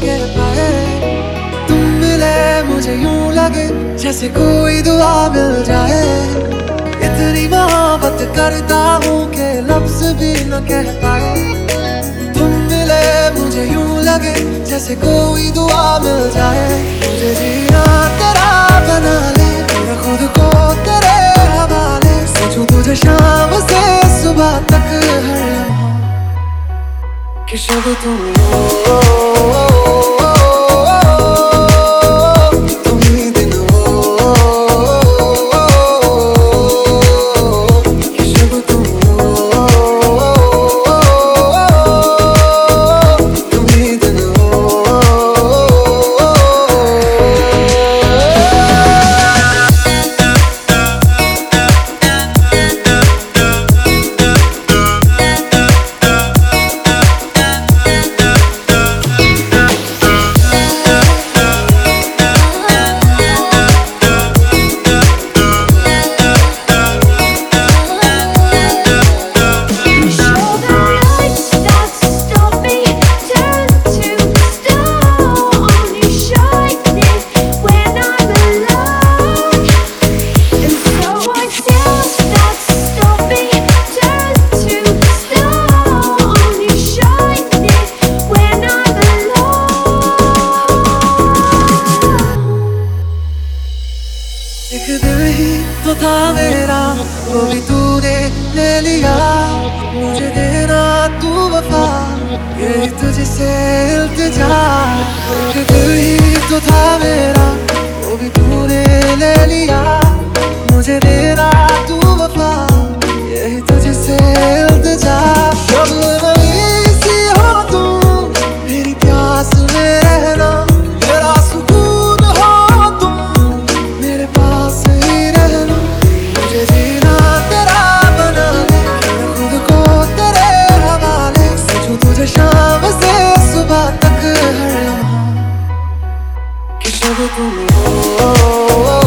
कह पाए तुम मिले मुझे यूँ लगे जैसे कोई दुआ मिल जाए। इतनी मोहब्बत करता हूँ के लफ्ज भी न कह पाए। तुम मिले मुझे यूँ लगे जैसे कोई दुआ मिल जाए। मुझे जीना कि शब तुम हो तो था मेरा वो भी तूने ले लिया मुझे देना तू वफा यही तुझसे इल्तिजा दिल ही तो था मेरा वो भी तूने ले लिया oh, oh, oh.